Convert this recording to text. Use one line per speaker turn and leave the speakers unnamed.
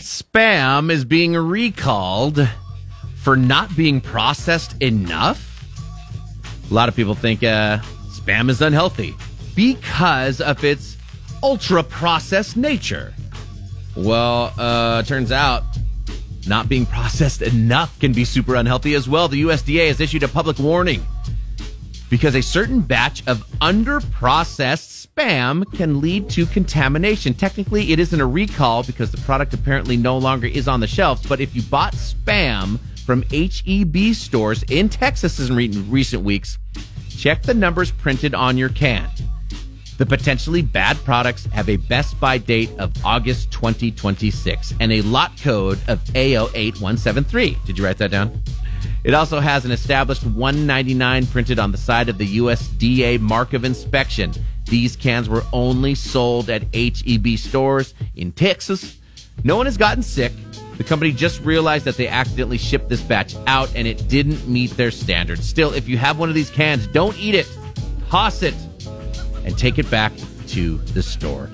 Spam is being recalled for not being processed enough. A lot of people think uh, spam is unhealthy because of its ultra processed nature. Well, uh, turns out not being processed enough can be super unhealthy as well. The USDA has issued a public warning because a certain batch of underprocessed spam can lead to contamination. Technically, it isn't a recall because the product apparently no longer is on the shelves, but if you bought spam from HEB stores in Texas in re- recent weeks, check the numbers printed on your can. The potentially bad products have a best by date of August 2026 and a lot code of A08173. Did you write that down? It also has an established 199 printed on the side of the USDA mark of inspection. These cans were only sold at HEB stores in Texas. No one has gotten sick. The company just realized that they accidentally shipped this batch out and it didn't meet their standards. Still, if you have one of these cans, don't eat it. Toss it and take it back to the store.